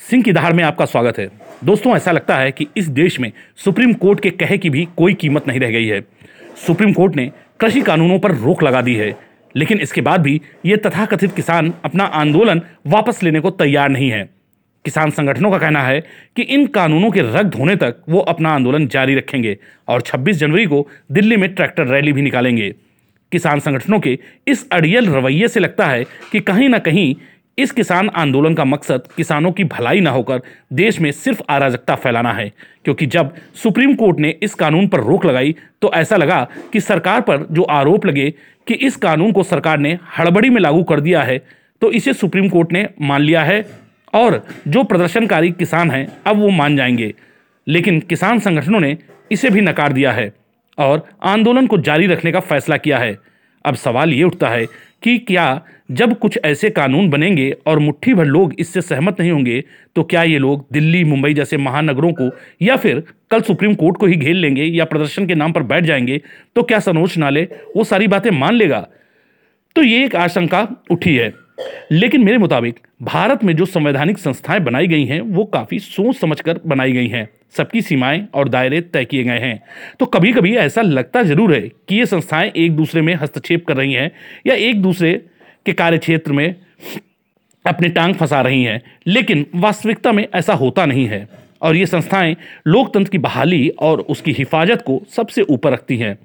सिंह की दहाड़ में आपका स्वागत है। दोस्तों, ऐसा लगता है कि इस देश में सुप्रीम कोर्ट के कहे की भी कोई कीमत नहीं रह गई है। सुप्रीम कोर्ट ने कृषि कानूनों पर रोक लगा दी है, लेकिन इसके बाद भी ये तथाकथित किसान अपना आंदोलन वापस लेने को तैयार नहीं है। किसान संगठनों का कहना है कि इन कानूनों के रद्द होने तक वो अपना आंदोलन जारी रखेंगे और 26 जनवरी को दिल्ली में ट्रैक्टर रैली भी निकालेंगे। किसान संगठनों के इस अड़ियल रवैये से लगता है कि कहीं ना कहीं इस किसान आंदोलन का मकसद किसानों की भलाई ना होकर देश में सिर्फ़ अराजकता फैलाना है, क्योंकि जब सुप्रीम कोर्ट ने इस कानून पर रोक लगाई तो ऐसा लगा कि सरकार पर जो आरोप लगे कि इस कानून को सरकार ने हड़बड़ी में लागू कर दिया है तो इसे सुप्रीम कोर्ट ने मान लिया है और जो प्रदर्शनकारी किसान हैं, अब वो मान जाएँगे। लेकिन किसान संगठनों ने इसे भी नकार दिया है और आंदोलन को जारी रखने का फैसला किया है। अब सवाल ये उठता है कि क्या जब कुछ ऐसे कानून बनेंगे और मुट्ठी भर लोग इससे सहमत नहीं होंगे तो क्या ये लोग दिल्ली, मुंबई जैसे महानगरों को या फिर कल सुप्रीम कोर्ट को ही घेर लेंगे या प्रदर्शन के नाम पर बैठ जाएँगे तो क्या सनोच नाले वो सारी बातें मान लेगा? तो ये एक आशंका उठी है। लेकिन मेरे मुताबिक, भारत में जो संवैधानिक संस्थाएँ बनाई गई हैं, वो काफ़ी सोच समझकर बनाई गई हैं। सबकी सीमाएँ और दायरे तय किए गए हैं। तो कभी कभी ऐसा लगता ज़रूर है कि ये संस्थाएँ एक दूसरे में हस्तक्षेप कर रही हैं या एक दूसरे के कार्य क्षेत्र में अपने टांग फंसा रही हैं। लेकिन वास्तविकता में ऐसा होता नहीं है। और ये संस्थाएँ लोकतंत्र की बहाली और उसकी हिफाजत को सबसे ऊपर रखती हैं।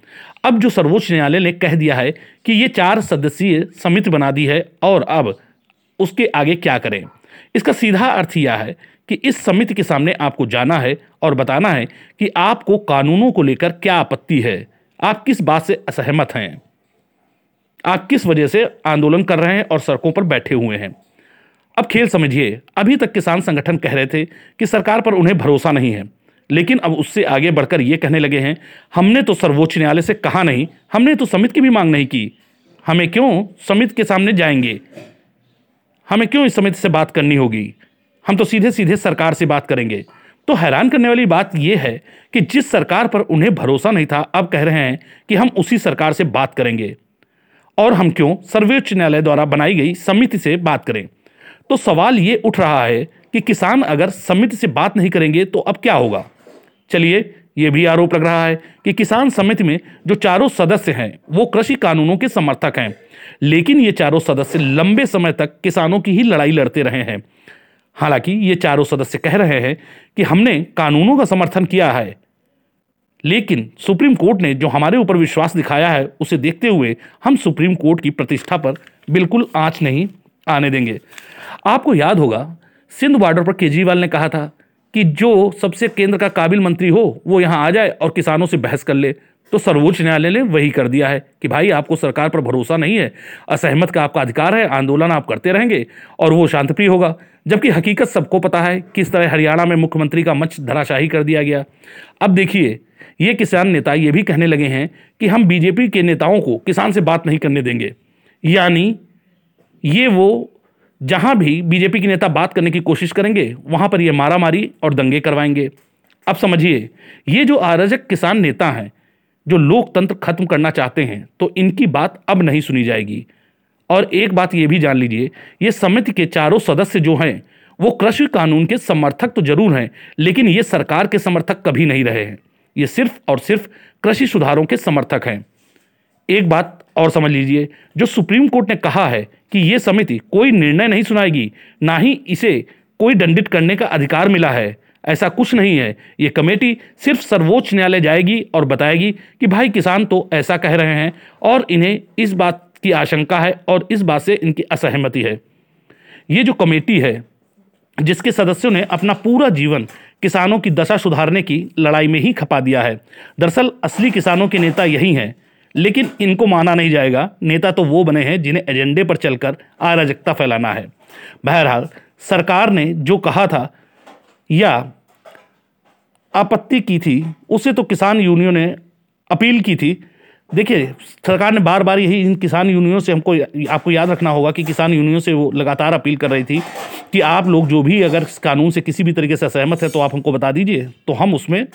अब जो सर्वोच्च न्यायालय ने कह दिया है कि ये चार सदस्यीय समिति बना दी है और अब उसके आगे क्या करें? इसका सीधा अर्थ यह है कि इस समिति के सामने आपको जाना है और बताना है कि आपको कानूनों को लेकर क्या आपत्ति है। आप किस बात से असहमत हैं? आप किस वजह से आंदोलन कर रहे हैं और सड़कों पर बैठे हुए हैं? अब खेल समझिए, अभी तक किसान संगठन कह रहे थे कि सरकार पर उन्हें भरोसा नहीं है। लेकिन अब उससे आगे बढ़कर ये कहने लगे हैं, हमने तो सर्वोच्च न्यायालय से कहा नहीं, हमने तो समिति की भी मांग नहीं की। हमें क्यों समिति के सामने जाएँगे? हमें क्यों इस समिति से बात करनी होगी? हम तो सीधे सीधे सरकार से बात करेंगे। तो हैरान करने वाली बात यह है कि जिस सरकार पर उन्हें भरोसा नहीं था, अब कह रहे हैं कि हम उसी सरकार से बात करेंगे। और हम क्यों सर्वोच्च न्यायालय द्वारा बनाई गई समिति से बात करें? तो सवाल ये उठ रहा है कि किसान अगर समिति से बात नहीं करेंगे तो अब क्या होगा? चलिए, ये भी आरोप लग रहा है कि किसान समिति में जो चारों सदस्य हैं, वो कृषि कानूनों के समर्थक हैं। लेकिन ये चारों सदस्य लंबे समय तक किसानों की ही लड़ाई लड़ते रहे हैं। हालाँकि ये चारों सदस्य कह रहे हैं कि हमने कानूनों का समर्थन किया है। लेकिन सुप्रीम कोर्ट ने जो हमारे ऊपर विश्वास दिखाया है, उसे देखते हुए हम सुप्रीम कोर्ट की प्रतिष्ठा पर बिल्कुल आँच नहीं आने देंगे। आपको याद होगा, सिंध बॉर्डर पर केजरीवाल ने कहा था कि जो सबसे केंद्र का काबिल मंत्री हो, वो यहाँ आ जाए और किसानों से बहस कर ले। तो सर्वोच्च न्यायालय ने वही कर दिया है कि भाई, आपको सरकार पर भरोसा नहीं है, असहमत का आपका अधिकार है, आंदोलन आप करते रहेंगे और वो शांतिप्रिय होगा। जबकि हकीकत सबको पता है किस तरह हरियाणा में मुख्यमंत्री का मंच धराशाही कर दिया गया। अब देखिए, ये किसान नेता ये भी कहने लगे हैं कि हम बीजेपी के नेताओं को किसान से बात नहीं करने देंगे। यानी ये वो जहाँ भी बीजेपी के नेता बात करने की कोशिश करेंगे, वहाँ पर ये मारामारी और दंगे करवाएँगे। अब समझिए, ये जो आरजक किसान नेता हैं, जो लोकतंत्र खत्म करना चाहते हैं तो इनकी बात अब नहीं सुनी जाएगी। और एक बात ये भी जान लीजिए, ये समिति के चारों सदस्य जो हैं, वो कृषि कानून के समर्थक तो ज़रूर हैं, लेकिन ये सरकार के समर्थक कभी नहीं रहे हैं। ये सिर्फ़ और सिर्फ़ कृषि सुधारों के समर्थक हैं। एक बात और समझ लीजिए, जो सुप्रीम कोर्ट ने कहा है कि ये समिति कोई निर्णय नहीं सुनाएगी, ना ही इसे कोई दंडित करने का अधिकार मिला है। ऐसा कुछ नहीं है। ये कमेटी सिर्फ़ सर्वोच्च न्यायालय जाएगी और बताएगी कि भाई किसान तो ऐसा कह रहे हैं और इन्हें इस बात की आशंका है और इस बात से इनकी असहमति है। ये जो कमेटी है, जिसके सदस्यों ने अपना पूरा जीवन किसानों की दशा सुधारने की लड़ाई में ही खपा दिया है। दरअसल असली किसानों के नेता यही हैं। लेकिन इनको माना नहीं जाएगा। नेता तो वो बने हैं जिन्हें एजेंडे पर चलकर अराजकता फैलाना है। बहरहाल, सरकार ने जो कहा था या आपत्ति की थी, उसे तो किसान यूनियन ने अपील की थी। देखिए, सरकार ने बार बार यही इन किसान यूनियनों से हमको आपको याद रखना होगा कि किसान यूनियनों से वो लगातार अपील कर रही थी कि आप लोग जो भी अगर कानून से किसी भी तरीके से असहमत है तो आप हमको बता दीजिए तो हम उसमें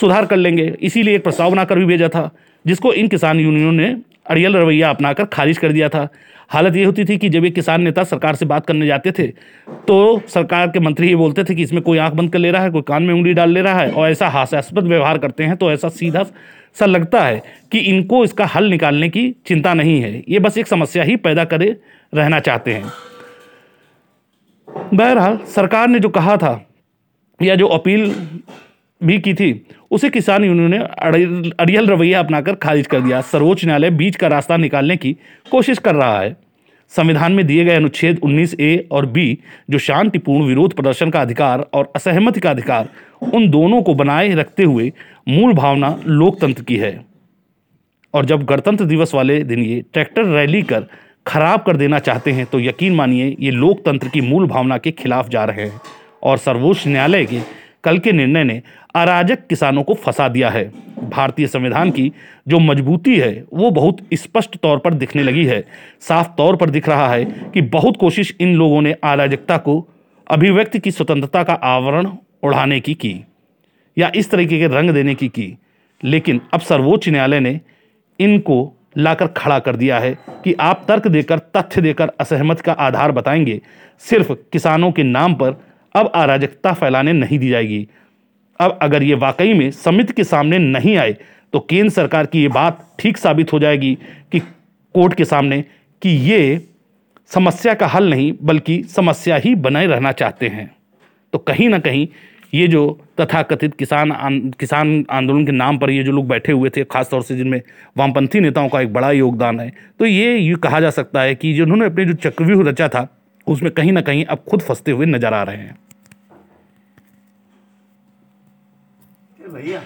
सुधार कर लेंगे। इसीलिए एक प्रस्ताव बनाकर भी भेजा था। जिसको इन किसान यूनियनों ने अड़ियल रवैया अपनाकर खारिज कर दिया था। हालत ये होती थी कि जब ये किसान नेता सरकार से बात करने जाते थे तो सरकार के मंत्री ये बोलते थे कि इसमें कोई आँख बंद कर ले रहा है, कोई कान में उंगली डाल ले रहा है और ऐसा हास्यास्पद व्यवहार करते हैं तो ऐसा सीधा सा लगता है कि इनको इसका हल निकालने की चिंता नहीं है। ये बस एक समस्या ही पैदा करे रहना चाहते हैं। बहरहाल, सरकार ने जो कहा था या जो अपील भी की थी, उसे किसान यूनियन ने अड़ियल रवैया अपनाकर खारिज कर दिया। सर्वोच्च न्यायालय बीच का रास्ता निकालने की कोशिश कर रहा है। संविधान में दिए गए अनुच्छेद 19 ए और बी, जो शांतिपूर्ण विरोध प्रदर्शन का अधिकार और असहमति का अधिकार, उन दोनों को बनाए रखते हुए मूल भावना लोकतंत्र की है। और जब गणतंत्र दिवस वाले दिन ये ट्रैक्टर रैली कर खराब कर देना चाहते हैं तो यकीन मानिए, ये लोकतंत्र की मूल भावना के खिलाफ जा रहे हैं। और सर्वोच्च न्यायालय के कल के निर्णय ने अराजक किसानों को फंसा दिया है। भारतीय संविधान की जो मजबूती है, वो बहुत स्पष्ट तौर पर दिखने लगी है। साफ़ तौर पर दिख रहा है कि बहुत कोशिश इन लोगों ने अराजकता को, अभिव्यक्ति की स्वतंत्रता का आवरण उड़ाने की की, या इस तरीके के रंग देने की की। लेकिन अब सर्वोच्च न्यायालय ने इनको लाकर खड़ा कर दिया है कि आप तर्क देकर, तथ्य देकर असहमत का आधार बताएँगे। सिर्फ़ किसानों के नाम पर अब अराजकता फैलाने नहीं दी जाएगी। अब अगर ये वाकई में समिति के सामने नहीं आए तो केंद्र सरकार की ये बात ठीक साबित हो जाएगी कि कोर्ट के सामने कि ये समस्या का हल नहीं बल्कि समस्या ही बनाए रहना चाहते हैं। तो कहीं ना कहीं ये जो तथाकथित किसान आन, किसान आंदोलन के नाम पर ये जो लोग बैठे हुए थे खासतौर से जिनमें वामपंथी नेताओं का एक बड़ा योगदान है तो ये ये कहा जा सकता है कि जिन्होंने अपने जो चक्रव्यूह रचा था उसमें कहीं ना कहीं अब खुद फंसते हुए नज़र आ रहे हैं। 没呀、